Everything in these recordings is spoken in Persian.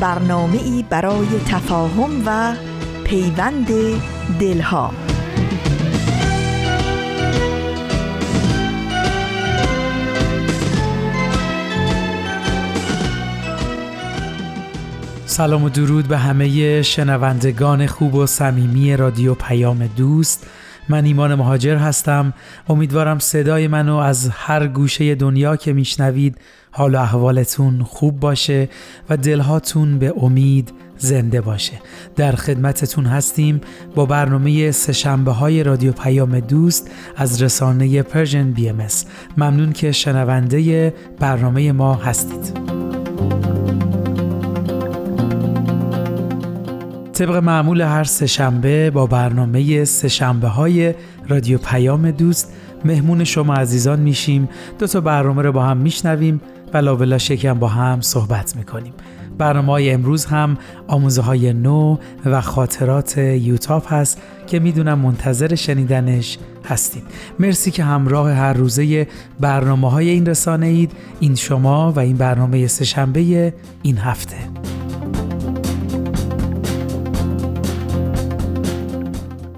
برنامه ای برای تفاهم و پیوند دلها. سلام و درود به همه شنوندگان خوب و صمیمی رادیو پیام دوست. من ایمان مهاجر هستم. امیدوارم صدای منو از هر گوشه دنیا که میشنوید حال و احوالتون خوب باشه و دلهاتون به امید زنده باشه. در خدمتتون هستیم با برنامه سشنبه های رادیو پیام دوست از رسانه Persian BMS ممنون که شنونده برنامه ما هستید. طبق معمول هر سهشنبه با برنامه سهشنبه های رادیو پیام دوست مهمون شما عزیزان میشیم. دو تا برنامه رو با هم میشنویم. و لابلا شکم با هم صحبت می‌کنیم. برنامه های امروز هم آموزه های نو و خاطرات یوتاپ هست که می‌دونم منتظر شنیدنش هستید مرسی که همراه هر روزه برنامه های این رسانه اید. این شما و این برنامه سهشنبه این هفته.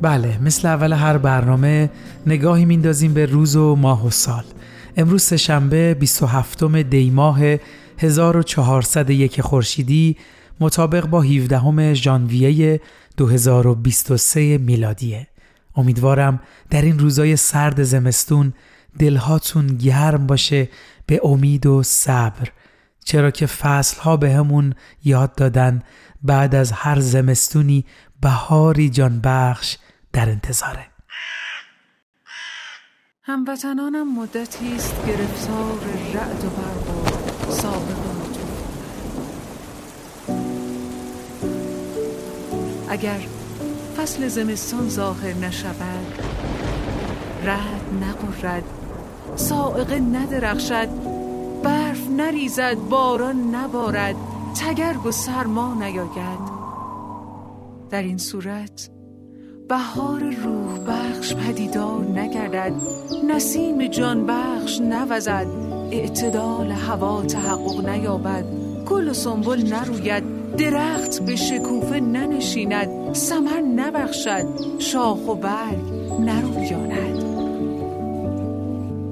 بله مثل اول هر برنامه نگاهی میندازیم به روز و ماه و سال. امروز سهشنبه 27 دی ماه 1401 خورشیدی مطابق با 17 ژانویه 2023 میلادیه. امیدوارم در این روزای سرد زمستون دلهاتون گرم باشه به امید و صبر. چرا که فصلها به همون یاد دادن بعد از هر زمستونی بهاری جان بخش در انتظاره. هموطنانم مدتی است گرفتار رعد و برق و سابق اگر فصل زمستان ظاهر نشود رد نقرد سائقه ندرخشد برف نریزد باران نبارد تگرگ و سرما نیاید. در این صورت بهار روح بخش پدیدار نگردد نسیم جان بخش نوزد. اعتدال هوا تحقق نیابد گل و سنبل نروید. درخت به شکوفه ننشیند سمر نبخشد. شاخ و برگ نرویاند.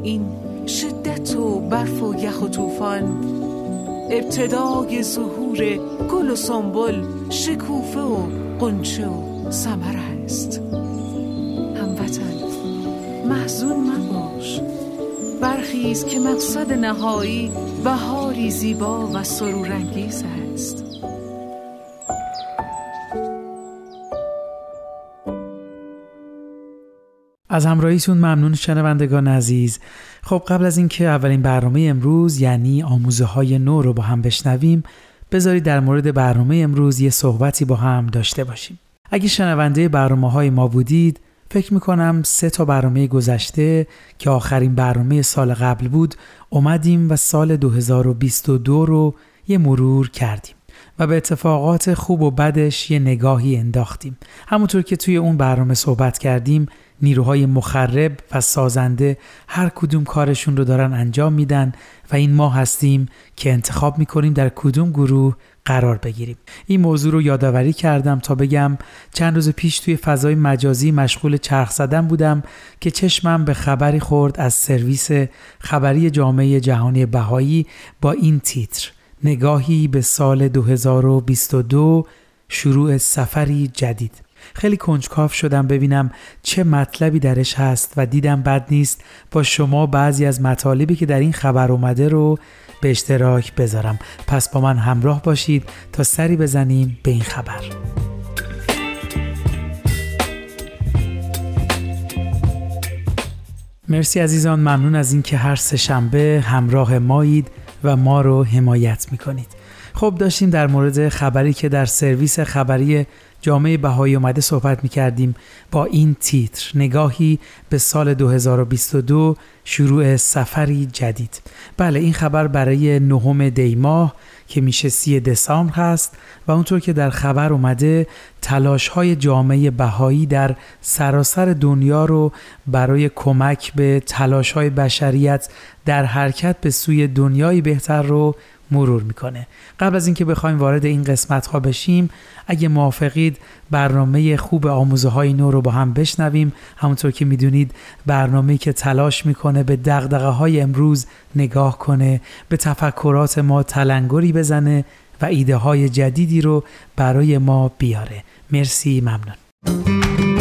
این شدت و برف و یخ و طوفان ابتدای ظهور گل و سنبل شکوفه و قنچه و سمر است هموطن محزون مباش. برخیز که مقصد نهایی بهاری زیبا و سرورانگیز است. از همراهیتون ممنون شنوندگان عزیز. خب قبل از اینکه اولین برنامه امروز یعنی آموزه های نو رو با هم بشنویم بذارید در مورد برنامه امروز یه صحبتی با هم داشته باشیم. اگه شنونده برنامه های ما بودید فکر می‌کنم سه تا برنامه گذشته که آخرین برنامه سال قبل بود اومدیم و سال 2022 رو یه مرور کردیم. و به اتفاقات خوب و بدش یه نگاهی انداختیم. همونطور که توی اون برنامه صحبت کردیم نیروهای مخرب و سازنده هر کدوم کارشون رو دارن انجام میدن و این ما هستیم که انتخاب می‌کنیم در کدوم گروه قرار بگیریم. این موضوع رو یادآوری کردم تا بگم چند روز پیش توی فضای مجازی مشغول چرخ زدن بودم که چشمم به خبری خورد از سرویس خبری جامعه جهانی بهایی با این تیتر. نگاهی به سال 2022 شروع سفری جدید. خیلی کنجکاف شدم ببینم چه مطلبی درش هست و دیدم بد نیست. با شما بعضی از مطالبی که در این خبر اومده رو به اشتراک بذارم. پس با من همراه باشید تا سری بزنیم به این خبر. مرسی عزیزان ممنون از اینکه هر سه شنبه همراه مایید. و ما رو حمایت می‌کنید. خب داشتیم در مورد خبری که در سرویس خبری جامعه بهایی اومده صحبت می کردیم با این تیتر. نگاهی به سال 2022 شروع سفری جدید. بله این خبر برای نهم دیماه که میشه سی دسامبر هست و اونطور که در خبر اومده تلاش های جامعه بهایی در سراسر دنیا رو برای کمک به تلاش های بشریت در حرکت به سوی دنیای بهتر رو مرور می‌کنه. قبل از اینکه بخوایم وارد این قسمت ها بشیم اگه موافقید برنامه خوب آموزه های نو رو با هم بشنویم. همونطور که می‌دونید برنامه که تلاش می‌کنه به دغدغه های امروز نگاه کنه به تفکرات ما تلنگری بزنه و ایده های جدیدی رو برای ما بیاره. مرسی ممنون.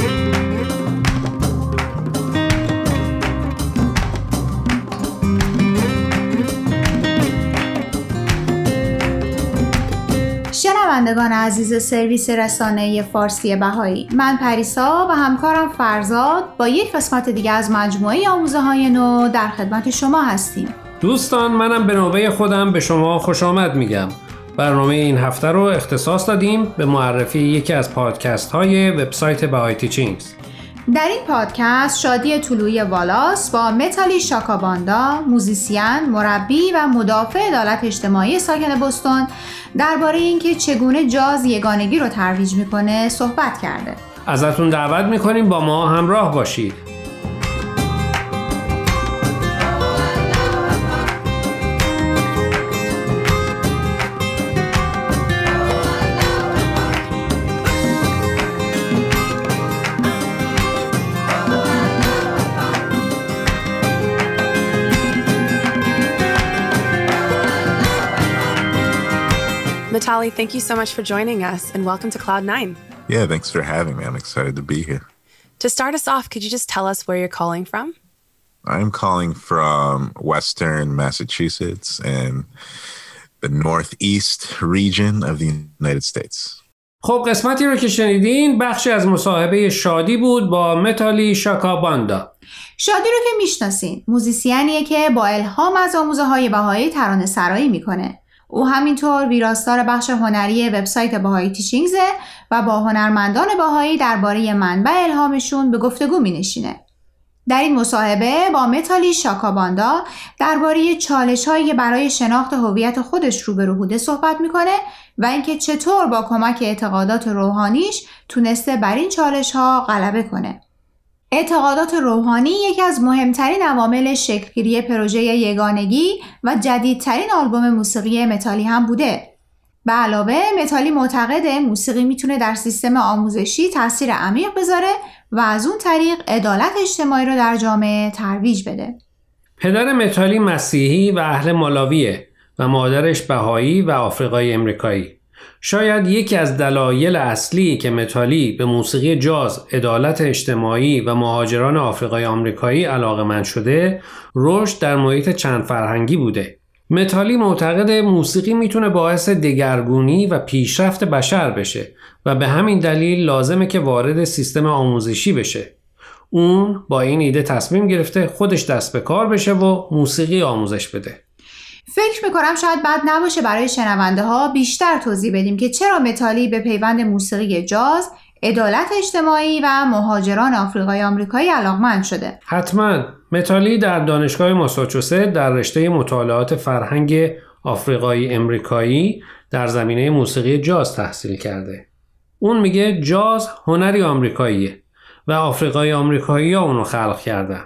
شنوندگان عزیز سرویس رسانه فارسی بهایی. من پریسا و همکارم فرزاد با یک قسمت دیگه از مجموعه آموزه های نو در خدمت شما هستیم. دوستان منم به نوبه خودم به شما خوش آمد میگم. برنامه این هفته رو اختصاص دادیم به معرفی یکی از پادکست های وبسایت Baha'i Teachings. در این پادکست شادی طلوعی والاس با متالی شاکاباندا موزیسین، مربی و مدافع عدالت اجتماعی ساکن بوستون درباره اینکه چگونه جاز یگانگی رو ترویج می‌کنه صحبت کرده. ازتون دعوت می‌کنیم با ما همراه باشید. Vitali, thank you so much for joining us and welcome to Cloud9. Yeah, thanks for having me. I'm excited to be here. To start us off, could you just tell us where you're calling from? I'm calling from Western Massachusetts and the Northeast region of the United States. خب قسمتی رو که شنیدین بخشی از مصاحبه شادی بود با متالی شاکاباندا شادی رو که میشناسین موزیسیانیه که با الهام از آموزه های بهایی ترانه سرایی میکنه او همینطور ویراستار بخش هنری وبسایت باهایی تیشینگزه و با هنرمندان باهایی درباره منبع الهامشون به گفتگو می نشینه. در این مصاحبه با متالی شاکاباندا درباره چالش هایی برای شناخت هویت خودش رو به بوده صحبت می‌کنه و اینکه چطور با کمک اعتقادات روحانیش تونسته بر این چالش ها غلبه کنه. اعتقادات روحانی یکی از مهمترین عوامل شکلگیری پروژه یگانگی و جدیدترین آلبوم موسیقی متالی هم بوده. به علاوه متالی معتقده موسیقی می‌تونه در سیستم آموزشی تاثیر عمیق بذاره و از اون طریق عدالت اجتماعی رو در جامعه ترویج بده. پدر متالی مسیحی و اهل مالاویه و مادرش بهایی و آفریقای امریکایی. شاید یکی از دلایل اصلی که متالی به موسیقی جاز، عدالت اجتماعی و مهاجران آفریقای آمریکایی علاقه من شده، رشد در محیط چند فرهنگی بوده. متالی معتقد موسیقی می‌تونه باعث دگرگونی و پیشرفت بشر بشه و به همین دلیل لازمه که وارد سیستم آموزشی بشه. اون با این ایده تصمیم گرفته خودش دست به کار بشه و موسیقی آموزش بده. فکر می‌کنم شاید بد نباشه برای شنونده ها بیشتر توضیح بدیم که چرا متالی به پیوند موسیقی جاز عدالت اجتماعی و مهاجران آفریقای آمریکایی علاقمند شده. حتما. متالی در دانشگاه ماساچوست در رشته مطالعات فرهنگ آفریقایی امریکایی در زمینه موسیقی جاز تحصیل کرده. اون میگه جاز هنری آمریکاییه و آفریقای آمریکایی ها اونو خلق کردن.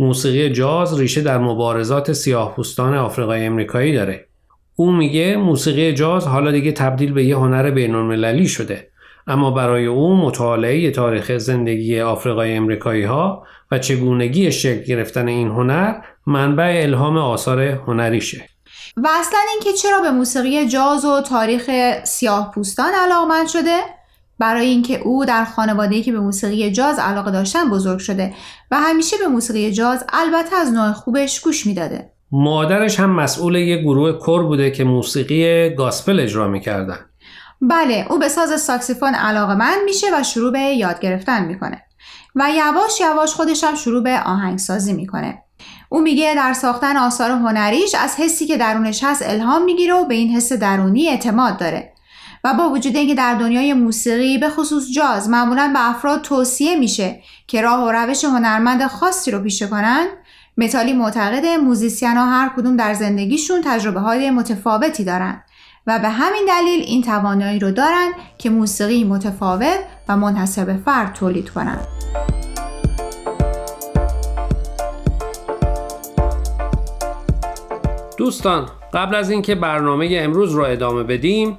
موسیقی جاز ریشه در مبارزات سیاهپوستان آفریقای امریکایی داره. او میگه موسیقی جاز حالا دیگه تبدیل به یه هنر بین‌المللی شده. اما برای او مطالعه تاریخ زندگی آفریقای امریکایی ها و چگونگی شکل گرفتن این هنر منبع الهام آثار هنریشه. و اصلا اینکه چرا به موسیقی جاز و تاریخ سیاه پوستان علاقمند شده برای اینکه او در خانواده‌ای که به موسیقی جاز علاقه داشتن بزرگ شده و همیشه به موسیقی جاز البته از نوع خوبش گوش می‌داده. مادرش هم مسئول یک گروه کور بوده که موسیقی گاسپل اجرا می‌کردن. بله او به ساز ساکسیفون علاقه‌مند میشه و شروع به یاد گرفتن می‌کنه. و یواش یواش خودش هم شروع به آهنگسازی می‌کنه او میگه در ساختن آثار هنریش از حسی که درونش هست الهام می‌گیره و به این حس درونی اعتماد داره و با وجود اینکه در دنیای موسیقی به خصوص جاز معمولا به افراد توصیه میشه که راه و روش هنرمند خاصی رو پیشه کنن متالی معتقد موزیسین ها هر کدوم در زندگیشون تجربه های متفاوتی دارن و به همین دلیل این توانایی رو دارن که موسیقی متفاوت و منحصر به فرد تولید کنند. دوستان قبل از اینکه برنامه امروز رو ادامه بدیم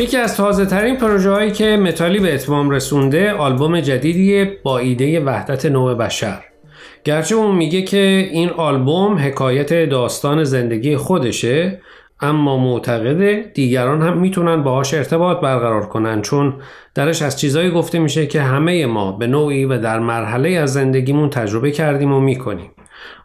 یکی از تازه ترین پروژه هایی که متالی به اتمام رسونده آلبوم جدیدیه با ایده وحدت نوع بشر. گرچه اون میگه که این آلبوم حکایت داستان زندگی خودشه اما معتقده دیگران هم می‌تونن باهاش ارتباط برقرار کنن چون درش از چیزایی گفته میشه که همه ما به نوعی و در مرحله از زندگیمون تجربه کردیم و می‌کنیم.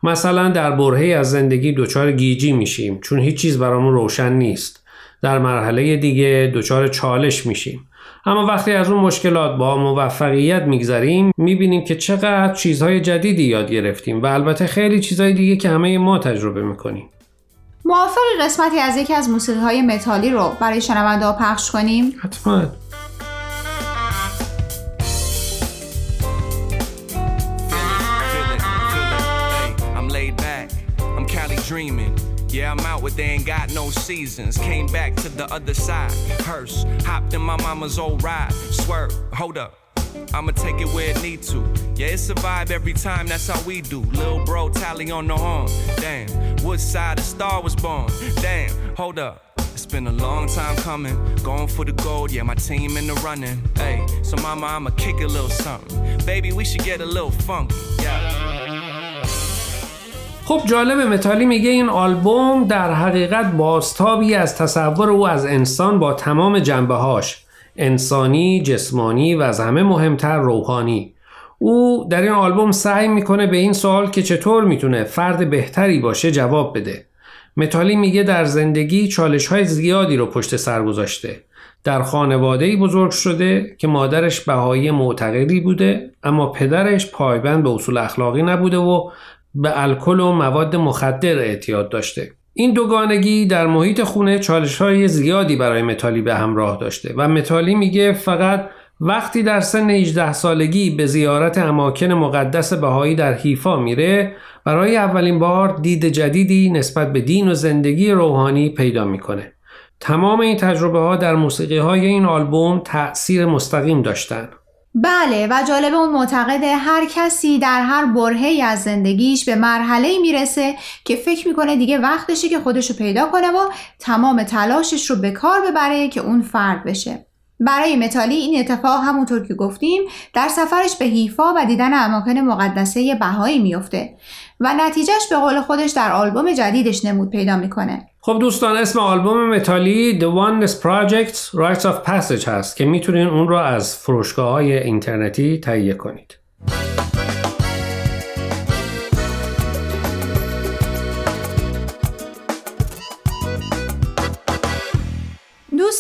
مثلا در برهی از زندگی دچار گیجی میشیم چون هیچ چیز برامون روشن نیست. در مرحله دیگه دچار چالش میشیم. اما وقتی از اون مشکلات با موفقیت میگذریم می‌بینیم که چقدر چیزهای جدیدی یاد گرفتیم و البته خیلی چیزهای دیگه که همه ما تجربه می‌کنیم. موافق قسمتی از یکی از موسیقی های متالی رو برای شنونده پخش کنیم؟ حتما. With they ain't got no seasons. Came back to the other side. Hearse, hopped in my mama's old ride. Swerve, hold up. I'ma take it where it need to. Yeah, it's survive every time, that's how we do. Lil bro tally on the horn. Damn, what side the star was born? Damn, hold up. It's been a long time coming, going for the gold, yeah, my team in the running. Hey, so mama, I'ma kick a little something. Baby, we should get a little funky, yeah. خب جالب متالی میگه این آلبوم در حقیقت بازتابی از تصور او از انسان با تمام جنبه هاش انسانی، جسمانی و از همه مهمتر روحانی. او در این آلبوم سعی می‌کنه به این سوال که چطور می‌تونه فرد بهتری باشه جواب بده. متالی میگه در زندگی چالش های زیادی رو پشت سر گذاشته. در خانواده بزرگ شده که مادرش بهایی معتقدی بوده اما پدرش پایبند به اصول اخلاقی نبوده و به الکل و مواد مخدر اعتیاد داشته این دوگانگی در محیط خونه چالش های زیادی برای متالی به همراه داشته و متالی میگه فقط وقتی در سن 18 سالگی به زیارت اماکن مقدس بهایی در حیفا میره برای اولین بار دید جدیدی نسبت به دین و زندگی روحانی پیدا می‌کنه. تمام این تجربه ها در موسیقی های این آلبوم تأثیر مستقیم داشتند. بله و جالب اون معتقده هر کسی در هر برهی از زندگیش به مرحله می‌رسه که فکر می‌کنه دیگه وقتشه که خودشو پیدا کنه و تمام تلاشش رو به کار ببره که اون فرد بشه. برای متالی این اتفاق همونطور که گفتیم در سفرش به حیفا و دیدن اماکن مقدسه بهایی میفته و نتیجهش به قول خودش در آلبوم جدیدش نمود پیدا می‌کنه. خب دوستان اسم آلبوم متالی The Oneness Project Rites of Passage هست که می‌تونین اون رو از فروشگاه های اینترنتی تهیه کنید.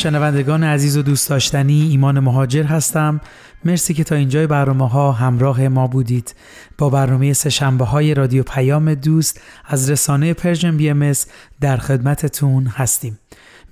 شنوندگان عزیز و دوست داشتنی ایمان مهاجر هستم. مرسی که تا اینجای برنامه ها همراه ما بودید. با برنامه سشنبه های رادیو پیام دوست از رسانه Persian BMS در خدمتتون هستیم.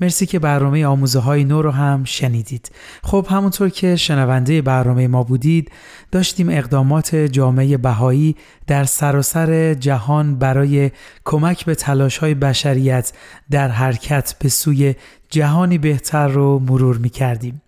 مرسی که برنامه آموزه های نو رو هم شنیدید. خب همونطور که شنونده برنامه ما بودید داشتیم اقدامات جامعه بهایی در سراسر جهان برای کمک به تلاش های بشریت در حرکت به سوی جهانی بهتر رو مرور می کردیم.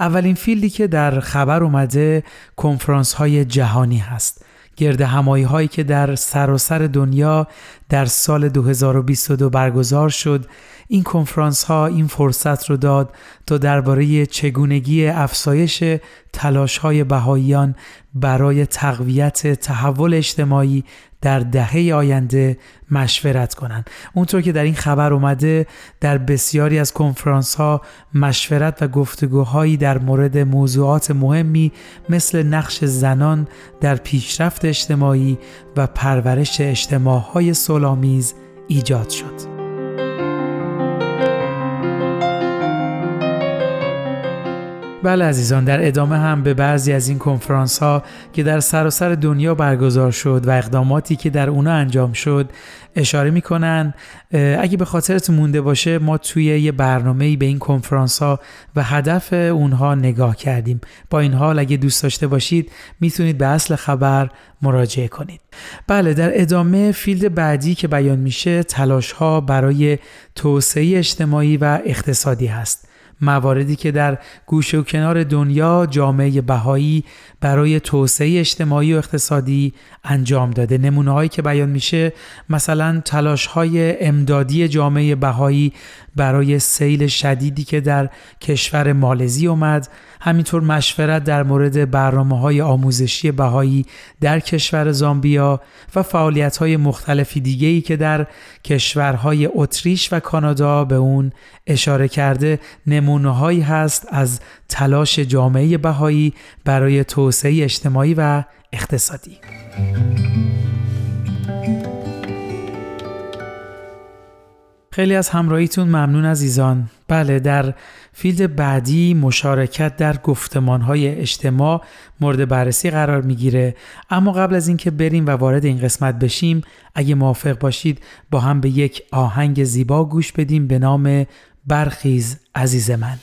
اولین فیلدی که در خبر اومده کنفرانس های جهانی هست. گرد همایی هایی که در سراسر دنیا در سال 2022 برگزار شد این کنفرانس ها این فرصت رو داد تا درباره چگونگی افزایش تلاش های بهاییان برای تقویت تحول اجتماعی در دهه آینده مشورت کنند. اونطور که در این خبر اومده در بسیاری از کنفرانس ها مشورت و گفتگوهایی در مورد موضوعات مهمی مثل نقش زنان در پیشرفت اجتماعی و پرورش اجتماع های سلامیز ایجاد شد. بله عزیزان در ادامه هم به بعضی از این کنفرانس ها که در سراسر دنیا برگزار شد و اقداماتی که در اونا انجام شد اشاره می‌کنن. اگه به خاطرتون مونده باشه ما توی یه برنامه به این کنفرانس ها و هدف اونها نگاه کردیم. با این حال اگه دوست داشته باشید می‌تونید به اصل خبر مراجعه کنید. بله در ادامه فیلد بعدی که بیان میشه تلاش ها برای توسعه اجتماعی و اقتصادی هست. مواردی که در گوشه و کنار دنیا جامعه بهایی برای توسعه اجتماعی و اقتصادی انجام داده. نمونه هایی که بیان میشه مثلا تلاش های امدادی جامعه بهایی برای سیل شدیدی که در کشور مالزی اومد همینطور مشورت در مورد برنامه های آموزشی بهایی در کشور زامبیا و فعالیت های مختلفی دیگه ای که در کشورهای اتریش و کانادا به اون اشاره کرده نمونه هایی هست از تلاش جامعه بهایی برای توسعه اجتماعی و اقتصادی. خیلی از همراهیتون ممنون عزیزان. بله در فیلد بعدی مشارکت در گفتمانهای اجتماع مورد بررسی قرار می‌گیره. اما قبل از اینکه بریم و وارد این قسمت بشیم اگه موافق باشید با هم به یک آهنگ زیبا گوش بدیم به نام برخیز عزیز من.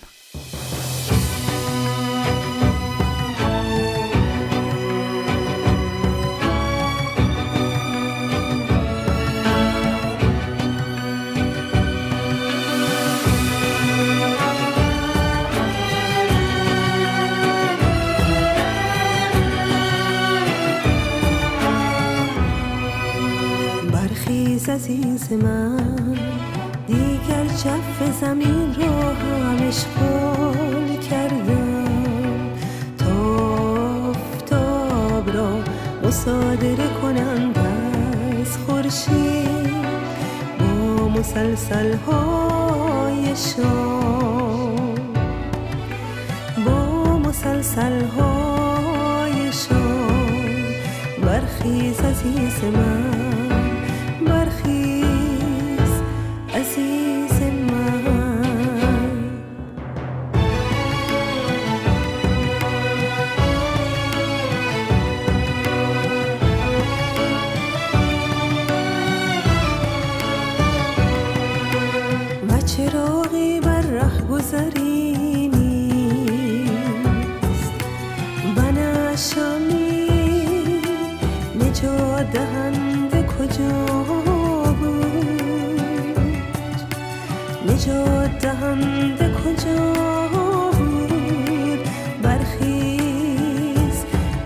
نجات دهنده کجا بود؟ برخیز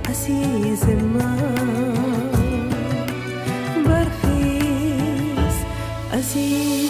عزیز من. برخیز عزیز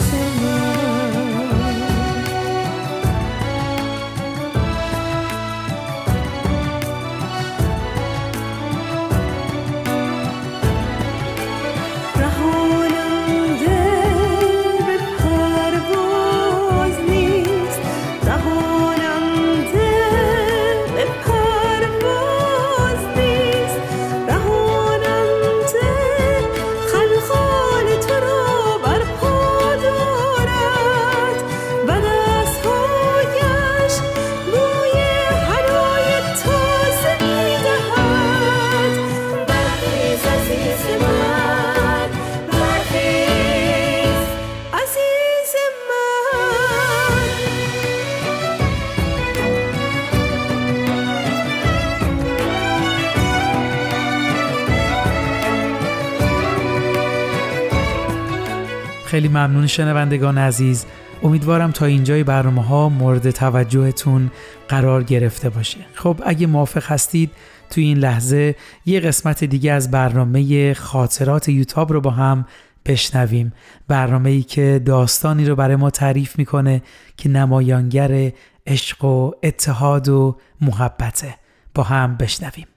خیلی ممنون شنوندگان عزیز. امیدوارم تا اینجای برنامه ها مورد توجهتون قرار گرفته باشه. خب اگه موافق هستید تو این لحظه یه قسمت دیگه از برنامه خاطرات یوتاب رو با هم بشنویم. برنامه ای که داستانی رو برای ما تعریف می‌کنه که نمایانگر عشق و اتحاد و محبته. با هم بشنویم.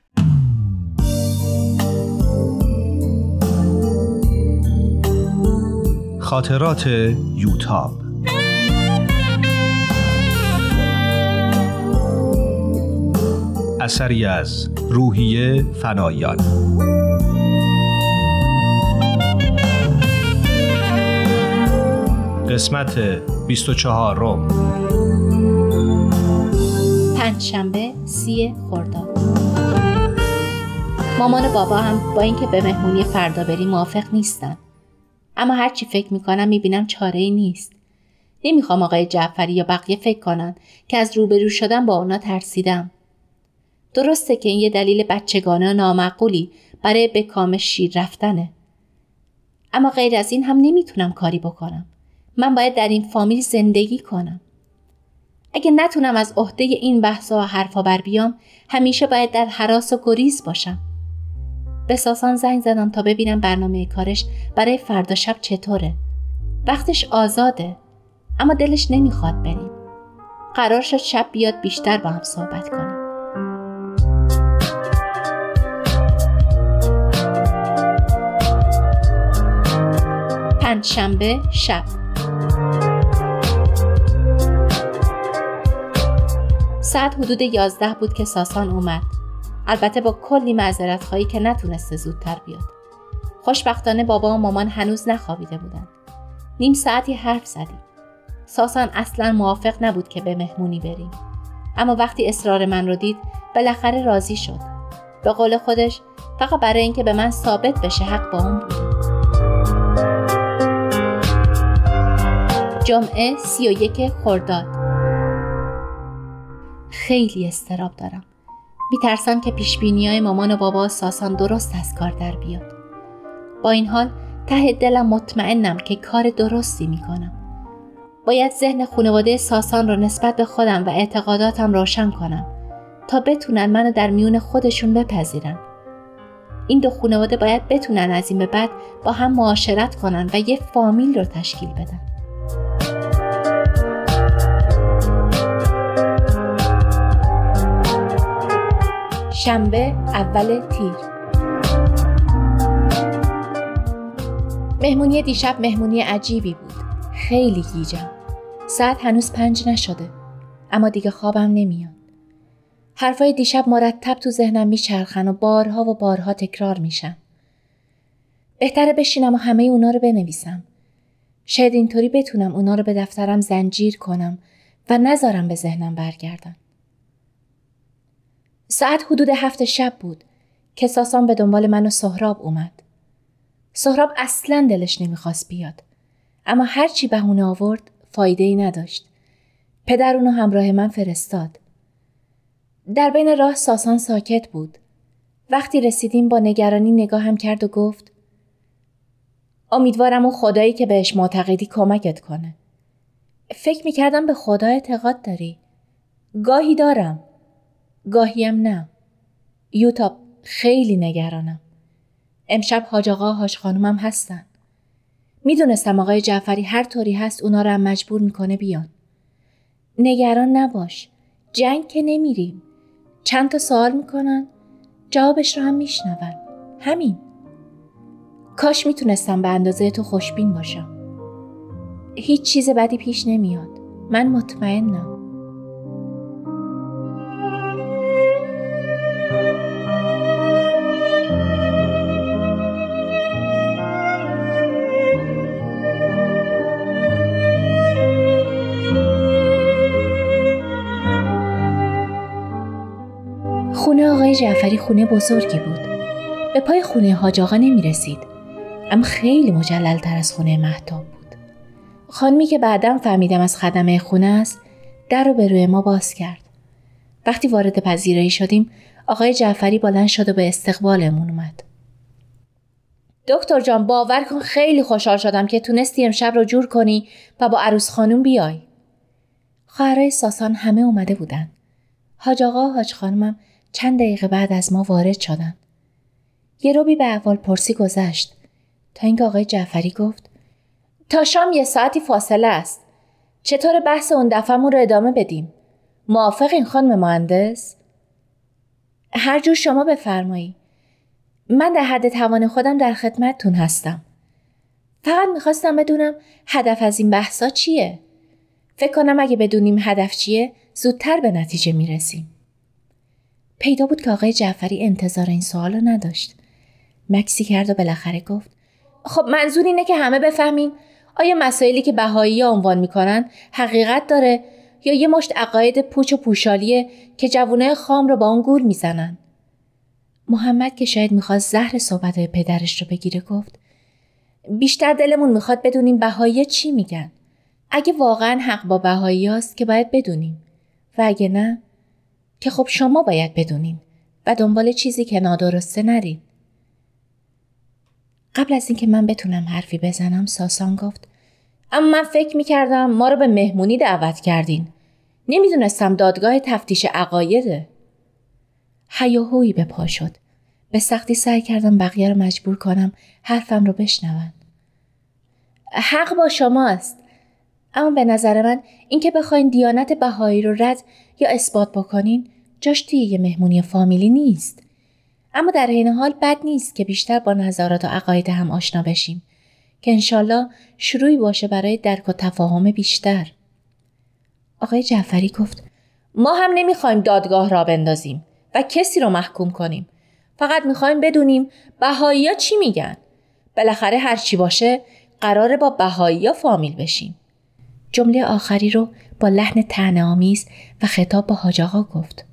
خاطرات یوتاب. اثری از روحیه فنایان. قسمت 24 روم. پنجشنبه سی خرداد. مامان و بابا هم با اینکه به مهمونی فردا بری موافق نیستن. اما هرچی فکر می‌کنم می‌بینم چاره ای نیست. نمی‌خوام آقای جعفری یا بقیه فکر کنن که از روبرو شدن با اونا ترسیدم. درسته که این یه دلیل بچگانه و نامعقولی برای به کام شیر رفتنه. اما غیر از این هم نمی‌تونم کاری بکنم. من باید در این فامیل زندگی کنم. اگه نتونم از عهده این بحثا و حرفا بر بیام همیشه باید در حراس و گریز باشم. به ساسان زنگ زدم تا ببینم برنامه کارش برای فردا شب چطوره. وقتش آزاده اما دلش نمی‌خواد بریم. قرار شد شب بیاد بیشتر با هم صحبت کنیم. پنجشنبه شب. ساعت حدود یازده بود که ساسان اومد. البته با کلی معذرت خواهی که نتونسته زودتر بیاد. خوشبختانه بابا و مامان هنوز نخوابیده بودن نیم ساعتی حرف زدیم. ساسان اصلا موافق نبود که به مهمونی بریم. اما وقتی اصرار من رو دید بالاخره راضی شد. به قول خودش فقط برای اینکه به من ثابت بشه حق با اون بود. جمعه سی و یک خرداد. خیلی استراب دارم. میترسم که پیشبینی های مامان و بابا ساسان درست از کار در بیاد. با این حال ته دلم مطمئنم که کار درستی می‌کنم. باید ذهن خانواده ساسان را نسبت به خودم و اعتقاداتم روشن کنم تا بتونن منو در میون خودشون بپذیرن. این دو خانواده باید بتونن از این به بعد با هم معاشرت کنن و یه فامیل رو تشکیل بدن. شنبه اول تیر. مهمونی دیشب مهمونی عجیبی بود. خیلی گیجم. ساعت هنوز پنج نشده. اما دیگه خوابم نمیاد. حرفای دیشب مرتب تو ذهنم میچرخن و بارها و بارها تکرار میشن بهتره بشینم و همه اونا رو بنویسم. شاید اینطوری بتونم اونا رو به دفترم زنجیر کنم و نذارم به ذهنم برگردن. ساعت حدود هفت شب بود که ساسان به دنبال من و سهراب اومد. سهراب اصلا دلش نمی‌خواست بیاد. اما هرچی بهونه آورد فایده ای نداشت. پدر اونو همراه من فرستاد. در بین راه ساسان ساکت بود. وقتی رسیدیم با نگرانی نگاه هم کرد و گفت امیدوارم اون خدایی که بهش معتقدی کمکت کنه. فکر می‌کردم به خدا اعتقاد داری. گاهی دارم. گاهیم نه. یوتاب خیلی نگرانم. امشب حاج آقا حاج خانومم هستن. می‌دونستم آقای جعفری هر طوری هست اونا رو هم مجبور می‌کنه بیان. نگران نباش. جنگ که نمیریم. چند تا سوال می‌کنن جوابش رو هم میشنون. همین. کاش می‌تونستم به اندازه تو خوشبین باشم. هیچ چیز بدی پیش نمیاد. من مطمئنم. جعفری خونه بزرگی بود. به پای خونه حاج آقا نمی رسید. اما خیلی مجلل تر از خونه محتاب بود. خانمی که بعدم فهمیدم از خدمه خونه است در رو به روی ما باز کرد. وقتی وارد پذیرایی شدیم آقای جعفری بلند شد و به استقبالمون اومد. دکتر جان باور کن خیلی خوشحال شدم که تونستی امشب رو جور کنی و با عروس خانم بیای. خواهرای ساسان همه اومده بودن. حاج آقا حاج خانمم چند دقیقه بعد از ما وارد شدن. یه روبی به احوال پرسی گذشت تا اینکه آقای جعفری گفت تا شام یه ساعتی فاصله است. چطور بحث اون دفعهمون رو ادامه بدیم؟ موافق این خانم مهندس؟ هر جور شما بفرمایی. من در حد توان خودم در خدمتتون هستم. فقط می‌خواستم بدونم هدف از این بحثا چیه؟ فکر کنم اگه بدونیم هدف چیه زودتر به نتیجه می‌رسیم. پیدا بود که آقای جعفری انتظار این سوال رو نداشت. مکسی کرد و بالاخره گفت خب منظور اینه که همه بفهمیم آیا مسائلی که بهایی عنوان می‌کنن حقیقت داره یا یه مشت عقاید پوچ و پوشالیه که جوونه خام رو با اون گول می‌زنن؟ محمد که شاید می‌خواد زهر صحبت پدرش رو بگیره گفت بیشتر دلمون می‌خواد بدونیم بهایی چی میگن. اگه واقعا حق با بهایی که باید بدونیم. و اگه نه که خب شما باید بدونین و دنبال چیزی که نادرسته نرید قبل از اینکه من بتونم حرفی بزنم ساسان گفت اما من فکر می‌کردم ما رو به مهمونی دعوت کردین. نمی‌دونستم دادگاه تفتیش عقایده. هیاهویی به پا شد. به سختی سعی کردم بقیه رو مجبور کنم حرفم رو بشنون. حق با شماست. اما به نظر من اینکه بخواین دیانت بهایی رو رد یا اثبات بکنین جاش توی یه مهمونی فامیلی نیست. اما در این حال بد نیست که بیشتر با نظارات و عقاید هم آشنا بشیم که انشالله شروعی باشه برای درک و تفاهم بیشتر. آقای جعفری گفت ما هم نمی‌خوایم دادگاه را بندازیم و کسی رو محکوم کنیم. فقط می‌خوایم بدونیم بهایی چی میگن. بالاخره هر چی باشه قراره با بهایی فامیل بشیم. جمله آخری رو با لحن تنه آمیز و خطاب با حاج آقا گفت.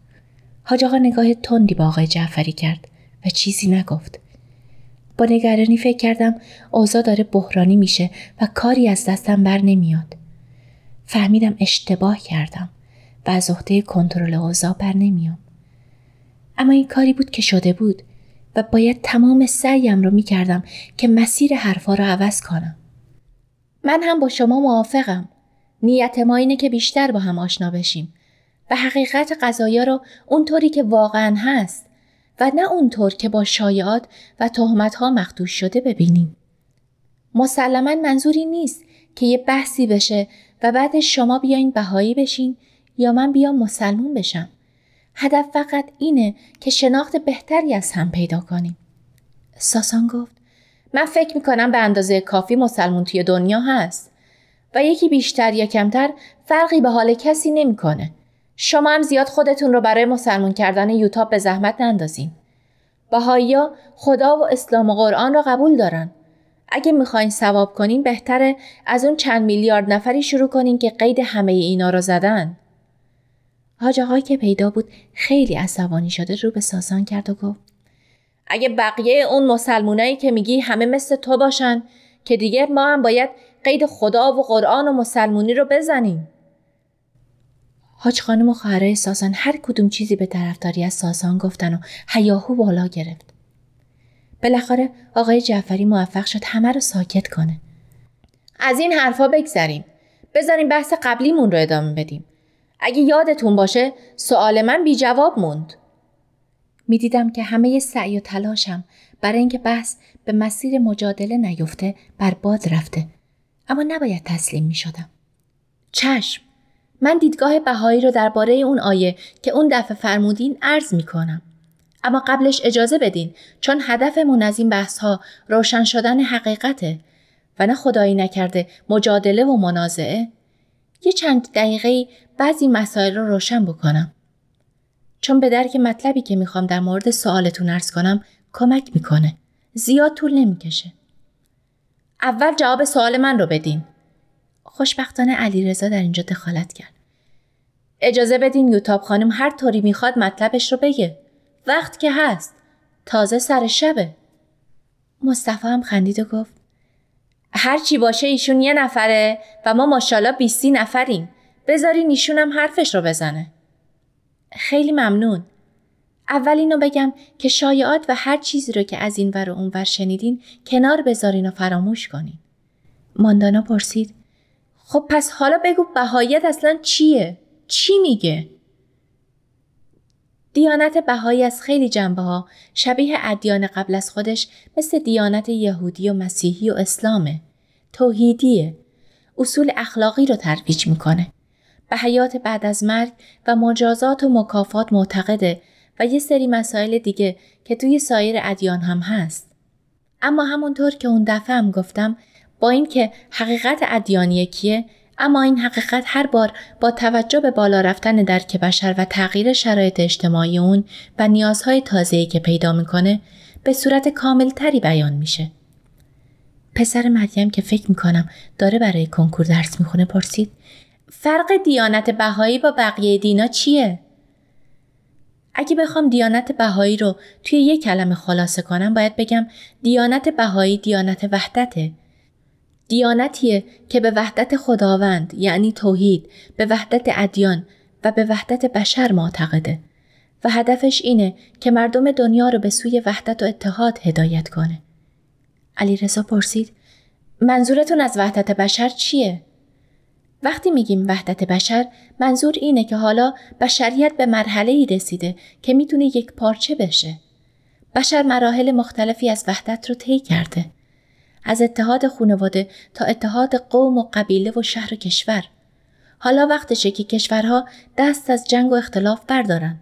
حاج آقا نگاه تندی با آقای جعفری کرد و چیزی نگفت. با نگرانی فکر کردم اوضاع داره بحرانی میشه و کاری از دستم بر نمیاد. فهمیدم اشتباه کردم و از عهده کنترل اوضاع بر نمیام. اما این کاری بود که شده بود و باید تمام سعیم رو می‌کردم که مسیر حرفا رو عوض کنم. من هم با شما موافقم. نیت ما اینه که بیشتر با هم آشنا بشیم حقیقت قضایا رو اونطوری که واقعا هست و نه اونطور که با شایعات و تهمتها مخدوش شده ببینیم. مسلما منظوری نیست که یه بحثی بشه و بعد شما بیاین بهایی بشین یا من بیام مسلمون بشم. هدف فقط اینه که شناخت بهتری از هم پیدا کنیم. ساسان گفت من فکر می‌کنم به اندازه کافی مسلمون توی دنیا هست و یکی بیشتر یا کمتر فرقی به حال کسی نمی‌کنه. شما هم زیاد خودتون رو برای مسلمون کردن یوتاب به زحمت نندازین. بهایی خدا و اسلام و قرآن را قبول دارن. اگه می‌خواین ثواب کنین بهتره از اون چند میلیارد نفری شروع کنین که قید همه اینا را زدن. حاج که پیدا بود خیلی عصبانی شده رو به ساسان کرد و گفت اگه بقیه اون مسلمونایی که میگی همه مثل تو باشن که دیگه ما هم باید قید خدا و قرآن و مسلمونی رو بزنیم. حاج خانم و خواهرای ساسان هر کدوم چیزی به طرفداری از ساسان گفتن و هیاهو بالا گرفت. بالاخره آقای جعفری موفق شد همه رو ساکت کنه. از این حرفا بگذریم. بذاریم بحث قبلیمون رو ادامه بدیم. اگه یادتون باشه سوال من بی جواب موند. می‌دیدم که همه سعی و تلاشم برای اینکه بحث به مسیر مجادله نیفته برباد رفته. اما نباید تسلیم می شدم. چشم من دیدگاه بهایی رو درباره اون آیه که اون دفعه فرمودین عرض می کنم. اما قبلش اجازه بدین چون هدفمون از این بحث ها روشن شدن حقیقته و نه خدایی نکرده مجادله و منازعه یه چند دقیقه بعضی مسائل رو روشن بکنم. چون به درک مطلبی که می‌خوام در مورد سوالتون ارز کنم کمک می‌کنه. زیاد طول نمی‌کشه. اول جواب سوال من رو بدین. خوشبختانه علی رضا در اینجا دخالت کرد. اجازه بدین یوتاب خانم هر طوری می‌خواد مطلبش رو بگه. وقت که هست. تازه سر شبه. مصطفی هم خندید و گفت هر چی باشه ایشون یه نفره و ما ماشاءالله بیستی نفریم. بذارین ایشون هم حرفش رو بزنه. خیلی ممنون. اول اینو بگم که شایعات و هر چیزی رو که از این ور و اون ور شنیدین کنار بذارین و فراموش کنین. ماندانا پرسید خب پس حالا بگو بهاییت اصلا چیه؟ چی میگه؟ دیانت بهایی از خیلی جنبه ها شبیه ادیان قبل از خودش مثل دیانت یهودی و مسیحی و اسلامه. توحیدیه. اصول اخلاقی رو ترویج می‌کنه. به حیات بعد از مرگ و مجازات و مکافات معتقده و یه سری مسائل دیگه که توی سایر ادیان هم هست. اما همونطور که اون دفعه هم گفتم با اینکه حقیقت ادیان یکیه اما این حقیقت هر بار با توجه به بالا رفتن درک بشر و تغییر شرایط اجتماعی اون و نیازهای تازه‌ای که پیدا می‌کنه به صورت کاملتری بیان میشه. پسر مریم که فکر می‌کنم داره برای کنکور درس می‌خونه پرسید فرق دیانت بهایی با بقیه دینا چیه؟ اگه بخوام دیانت بهایی رو توی یک کلمه خلاصه کنم باید بگم دیانت بهایی دیانت وحدته. دیانتیه که به وحدت خداوند یعنی توحید، به وحدت ادیان و به وحدت بشر معتقده و هدفش اینه که مردم دنیا رو به سوی وحدت و اتحاد هدایت کنه. علی رضا پرسید منظورتون از وحدت بشر چیه؟ وقتی میگیم وحدت بشر منظور اینه که حالا بشریت به مرحله ای رسیده که می‌تونه یک پارچه بشه. بشر مراحل مختلفی از وحدت رو طی کرده. از اتحاد خانواده تا اتحاد قوم و قبیله و شهر و کشور. حالا وقتشه که کشورها دست از جنگ و اختلاف بردارن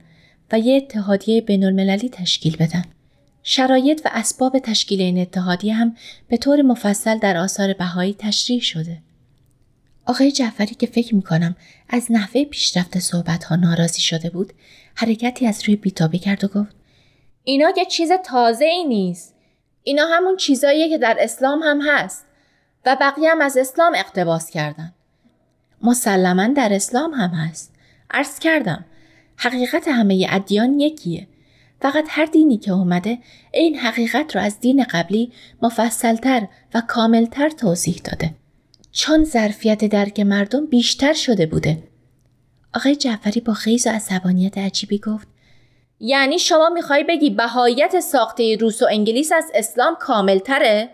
و یه اتحادیه بین المللی تشکیل بدن. شرایط و اسباب تشکیل این اتحادیه هم به طور مفصل در آثار بهایی تشریح شده. آقای جعفری که فکر می‌کنم از نحوه پیشرفت صحبت ها ناراضی شده بود حرکتی از روی بیتابی کرد و گفت اینا یه چیز تازه ای نیست اینا همون چیزاییه که در اسلام هم هست. و بقیه هم از اسلام اقتباس کردن. مسلما در اسلام هم هست. عرض کردم حقیقت همه ادیان یکیه. فقط هر دینی که اومده این حقیقت رو از دین قبلی مفصلتر و کاملتر توضیح داده. چون ظرفیت درک مردم بیشتر شده بوده. آقای جعفری با خیز و عصبانیت عجیبی گفت یعنی شما می‌خوای بگی بهاییت ساخته روس و انگلیس از اسلام کاملتره؟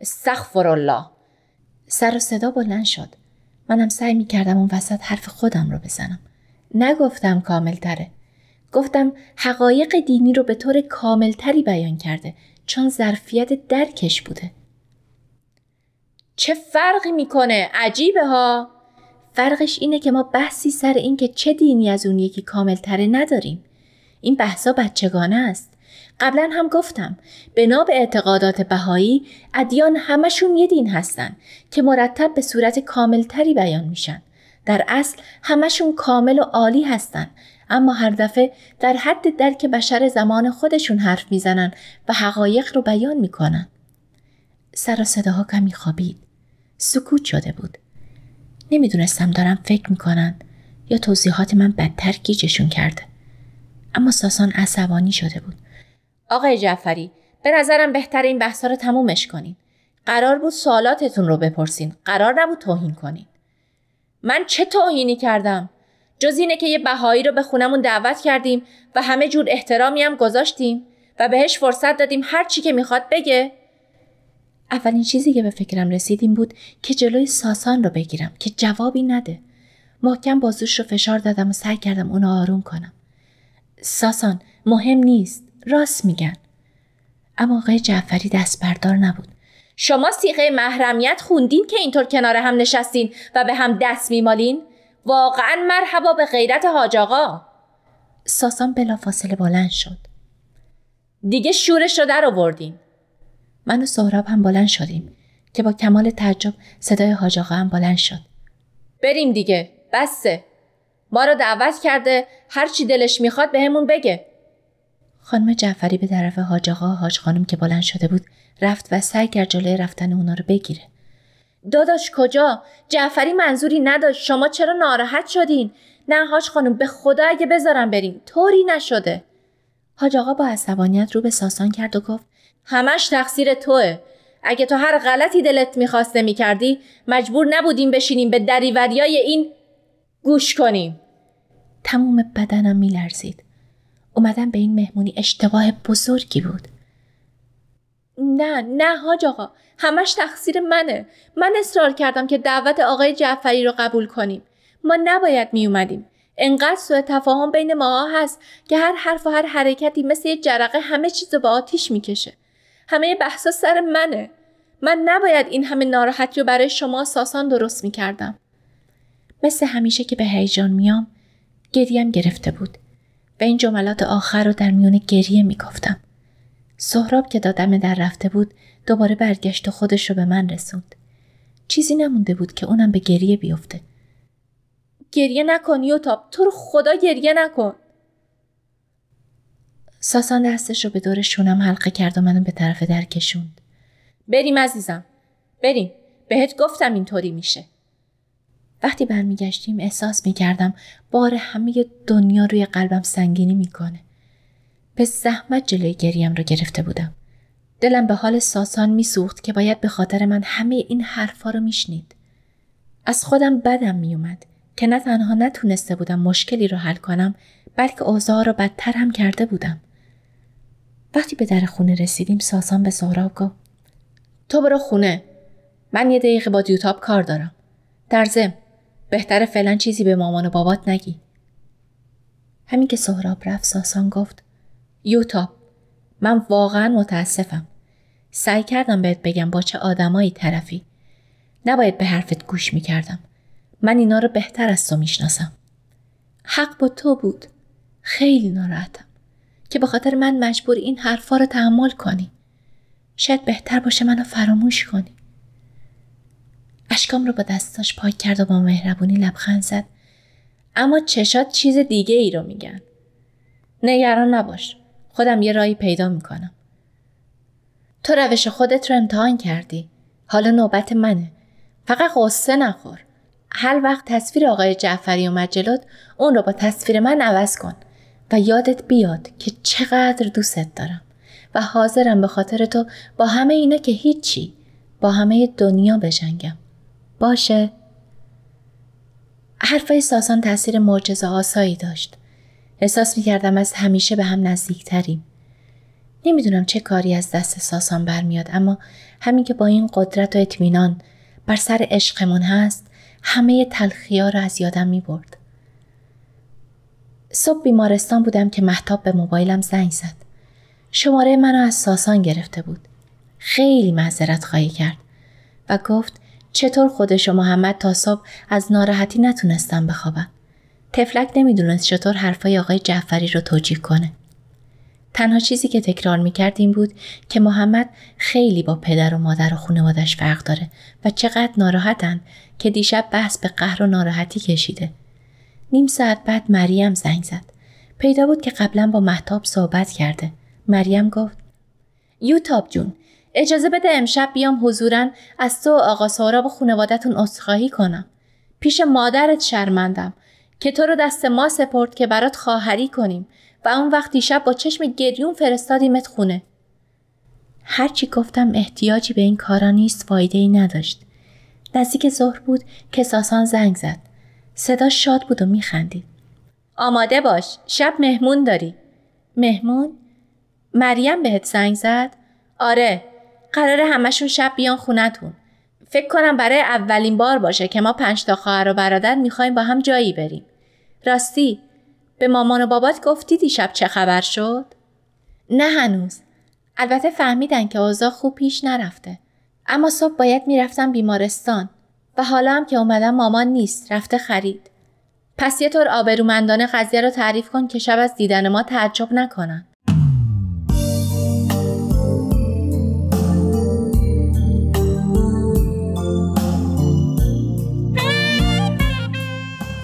استغفر الله سر و صدا بلند شد. منم سعی می‌کردم اون وسط حرف خودم رو بزنم. نگفتم کاملتره. گفتم حقایق دینی رو به طور کاملتری بیان کرده چون ظرفیت درکش بوده. چه فرقی می‌کنه؟ عجیبه ها. فرقش اینه که ما بحثی سر این که چه دینی از اون یکی کاملتره نداریم. این بحثا بچگانه است قبلا هم گفتم بنا به اعتقادات بهایی ادیان همشون یه دین هستن که مرتب به صورت کاملتری بیان میشن در اصل همشون کامل و عالی هستن اما هر دفعه در حد درک بشر زمان خودشون حرف می‌زنن و حقایق رو بیان می‌کنن سر و صداها کمی خوابید سکوت شده بود. نمی‌دونستم دارم فکر می‌کنن یا توضیحات من بدتر گیجشون کرده. اما ساسان عصبانی شده بود. آقای جعفری به نظرم بهتر این بحثا رو تمومش کنین. قرار بود سوالاتتون رو بپرسین. قرار نبود توهین کنین. من چه توهینی کردم؟ جز اینه که یه بهایی رو به خونمون دعوت کردیم و همه جور احترامی هم گذاشتیم و بهش فرصت دادیم هر چی که می‌خواد بگه اولین چیزی که به فکرم رسید این بود که جلوی ساسان رو بگیرم که جوابی نده. محکم بازوش رو فشار دادم و سعی کردم اونو آروم کنم. ساسان مهم نیست. راست میگن. اما آقای جعفری دست بردار نبود. شما سیغه محرمیت خوندین که اینطور کنار هم نشستین و به هم دست میمالین؟ واقعا مرحبا به غیرت حاج آقا. ساسان بلافاصله بلند شد. دیگه شورش رو در آوردین. من و سهراب هم بلند شدیم که با کمال تعجب صدای حاج هم بلند شد بریم دیگه بسه ما رو دعوت کرده هر چی دلش می‌خواد بهمون به بگه. خانم جعفری به طرف حاج آقا حاج خانم که بلند شده بود رفت و سعی کرد جلوی رفتن اونا رو بگیره. داداش کجا؟ جعفری منظوری نداشت. شما چرا ناراحت شدین؟ نه حاج خانم به خدا اگه بذارم بریم طوری نشده. حاج آقا با عصبانیت رو به ساسان کرد و گفت همش تقصیر توه. اگه تو هر غلطی دلت می‌خواسته می‌کردی مجبور نبودیم بشینیم به دریوریای این گوش کنیم. تموم بدنم میلرزید. اومدن به این مهمونی اشتباه بزرگی بود. نه نه حاج آقا همش تقصیر منه. من اصرار کردم که دعوت آقای جعفری رو قبول کنیم. ما نباید می اومدیم انقدر سوء تفاهم بین ما هست که هر حرف و هر حرکتی مثل یه جرقه همه چیز رو به آتیش می‌کشه. همه بحثا سر منه. من نباید این همه ناراحتی رو برای شما ساسان درست می‌کردم. مثل همیشه که به هیجان میام گریم گرفته بود و این جملات آخر رو در میون گریه می‌گفتم سهراب که دادم در رفته بود دوباره برگشت و خودش رو به من رسوند. چیزی نمونده بود که اونم به گریه بیفته. گریه نکن یوتاب تو رو خدا گریه نکن! ساسان دستش رو به دور شونم حلقه کرد و منو به طرف در کشوند. بریم عزیزم بریم. بهت گفتم اینطوری میشه. وقتی برمیگشتیم احساس می‌کردم بار همه دنیا روی قلبم سنگینی می‌کنه. به زحمت جلوی گریم رو گرفته بودم. دلم به حال ساسان میسوخت که باید به خاطر من همه این حرفا رو میشنید. از خودم بدم میومد که نه تنها نتونسته بودم مشکلی رو حل کنم بلکه اوضاع رو بدتر هم کرده بودم. وقتی به در خونه رسیدیم ساسان به سهراب گفت تو برو خونه. من یه دقیقه با دیوتاب کار دارم. در زم بهتره فعلا چیزی به مامان و بابات نگی. همین که سهراب رفت ساسان گفت یوتاب من واقعا متاسفم. سعی کردم بهت بگم با چه آدمایی طرفی. نباید به حرفت گوش می‌کردم. من اینا رو بهتر از تو می‌شناسم. حق با تو بود. خیلی ناراحتم که به خاطر من مجبور این حرفا رو تحمل کنی. شاید بهتر باشه منو فراموش کنی. اشکام رو با دستاش پاک کرد و با مهربونی لبخند زد. اما چشات چیز دیگه ای رو میگن. نگران نباش. خودم یه رایی پیدا می‌کنم. تو روش خودت رو امتحان کردی. حالا نوبت منه. فقط قصه نخور. هر وقت تصویر آقای جعفری اومد جلوت اون رو با تصویر من عوض کن. و یادت بیاد که چقدر دوستت دارم. و حاضرم به خاطر تو با همه اینا که هیچی با همه دنیا بجنگم. باشه حرفای ساسان تاثیر معجزه آسایی داشت احساس می کردم از همیشه به هم نزدیکتریم نمی‌دونم چه کاری از دست ساسان برمیاد اما همین که با این قدرت و اطمینان بر سر عشقمون هست همه تلخیا رو از یادم می برد. صبح بیمارستان بودم که محتاب به موبایلم زنگ زد. شماره منو از ساسان گرفته بود. خیلی معذرت خواهی کرد و گفت چطور خودش و محمد تا صبح از ناراحتی نتونستم بخوابم. تفلک نمی‌دونست چطور حرفای آقای جعفری رو توجیه کنه. تنها چیزی که تکرار می‌کرد این بود که محمد خیلی با پدر و مادر و خانوادش فرق داره و چقدر ناراحتن که دیشب بحث به قهر و ناراحتی کشیده. نیم ساعت بعد مریم زنگ زد. پیدا بود که قبلا با محتاب صحبت کرده. مریم گفت یوتاب جون اجازه بده امشب بیام حضورا از تو و آقا سهراب و خانوادتون اصخاهی کنم. پیش مادرت شرمندم که تو رو دست ما سپرد که برات خواهری کنیم و اون وقت دیشب با چشم گریون فرستادیمت خونه. هرچی گفتم احتیاجی به این کارا نیست فایده ای نداشت. نزدیک ظهر بود که ساسان زنگ زد. صدا شاد بود و میخندید. آماده باش. شب مهمون داری. مهمون؟ مریم بهت زنگ زد؟ آره. قراره همشون شب بیان خونتون. فکر کنم برای اولین بار باشه که ما پنج تا خواهر و برادر می‌خوایم با هم جایی بریم. راستی به مامان و بابات گفتی دیشب چه خبر شد؟ نه هنوز. البته فهمیدن که اوضاع خوب پیش نرفته. اما صبح باید می‌رفتم بیمارستان و حالا هم که اومدم مامان نیست رفته خرید. پس یه طور آبرومندانه قضیه رو تعریف کن که شب از دیدن ما تعجب نکنن.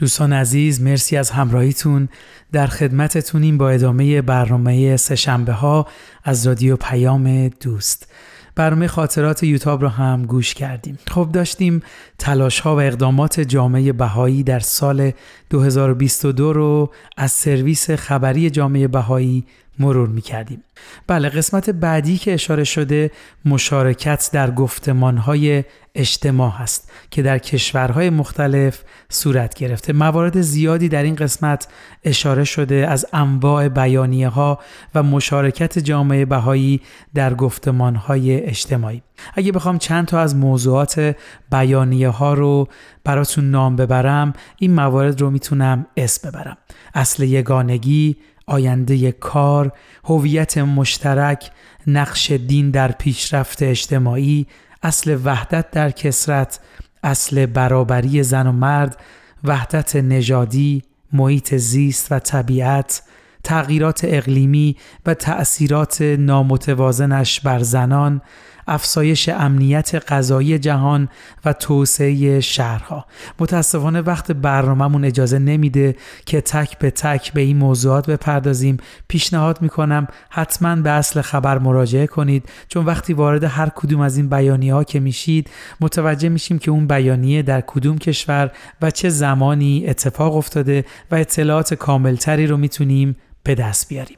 دوستان عزیز مرسی از همراهیتون. در خدمتتونیم با ادامه برنامه سهشنبه ها از رادیو پیام دوست. برنامه خاطرات یوتاب رو هم گوش کردیم. خب داشتیم تلاش ها و اقدامات جامعه بهایی در سال 2022 رو از سرویس خبری جامعه بهایی مرور می کردیم. بله قسمت بعدی که اشاره شده مشارکت در گفتمانهای اجتماع هست که در کشورهای مختلف صورت گرفته. موارد زیادی در این قسمت اشاره شده از انواع بیانیه ها و مشارکت جامعه بهایی در گفتمانهای اجتماعی. اگه بخوام چند تا از موضوعات بیانیه ها رو براتون نام ببرم این موارد رو می‌تونم اسم ببرم. اصل یگانگی آینده کار، هویت مشترک، نقش دین در پیشرفت اجتماعی، اصل وحدت در کسرت، اصل برابری زن و مرد، وحدت نژادی، محیط زیست و طبیعت، تغییرات اقلیمی و تأثیرات نامتوازنش بر زنان، افزایش امنیت غذایی جهان و توسعه شهرها. متاسفانه وقت برنامهمون اجازه نمیده که تک به تک به این موضوعات بپردازیم. پیشنهاد می‌کنم حتما به اصل خبر مراجعه کنید. چون وقتی وارد هر کدوم از این بیانیه ها که میشید متوجه میشیم که اون بیانیه در کدوم کشور و چه زمانی اتفاق افتاده و اطلاعات کاملتری رو می‌تونیم به دست بیاریم.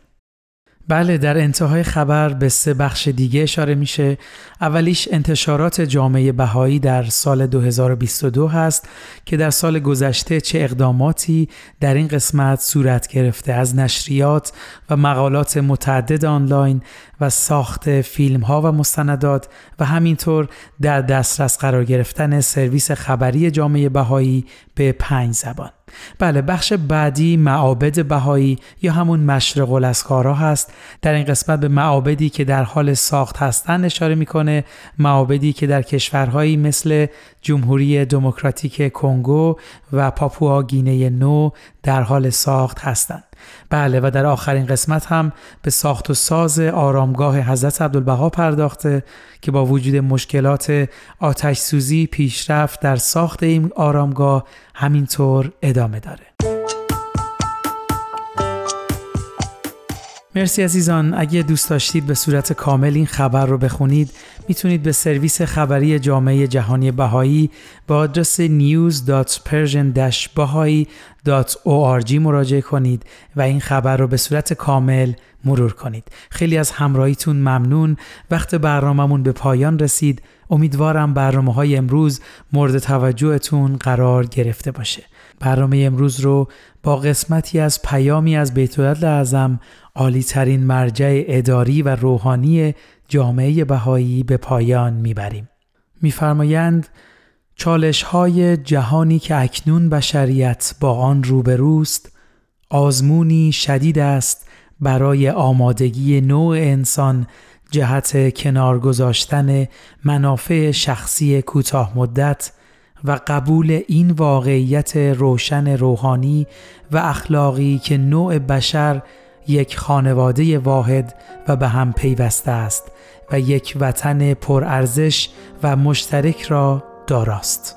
بله در انتهای خبر به سه بخش دیگه اشاره میشه. اولیش انتشارات جامعه بهایی در سال 2022 هست که در سال گذشته چه اقداماتی در این قسمت صورت گرفته. از نشریات و مقالات متعدد آنلاین و ساخت فیلم ها و مستندات و همینطور در دسترس قرار گرفتن سرویس خبری جامعه بهایی به پنج زبان. بله بخش بعدی معابد بهایی یا همون مشرق الاسکارا هست. در این قسمت به معابدی که در حال ساخت هستند اشاره می‌کنه. معابدی که در کشورهایی مثل جمهوری دموکراتیک کنگو و پاپوا گینه نو در حال ساخت هستند بله و در آخرین قسمت هم به ساخت و ساز آرامگاه حضرت عبدالبها پرداخته که با وجود مشکلات آتش سوزی پیشرفت در ساخت این آرامگاه همینطور ادامه داره. مرسی عزیزان اگه دوست داشتید به صورت کامل این خبر رو بخونید می‌تونید به سرویس خبری جامعه جهانی بهایی با آدرس news.persian-bahai.org مراجعه کنید و این خبر رو به صورت کامل مرور کنید. خیلی از همراهیتون ممنون. وقت برنامهمون به پایان رسید. امیدوارم برنامه های امروز مورد توجهتون قرار گرفته باشه. برنامه امروز رو با قسمتی از پیامی از بیت اعظم عالی ترین مرجع اداری و روحانی جامعه بهایی به پایان می‌بریم. میفرمایند چالش های جهانی که اکنون بشریت با آن روبروست آزمونی شدید است برای آمادگی نوع انسان جهت کنار گذاشتن منافع شخصی کوتاه مدت و قبول این واقعیت روشن روحانی و اخلاقی که نوع بشر یک خانواده واحد و به هم پیوسته است و یک وطن پرارزش و مشترک را داراست.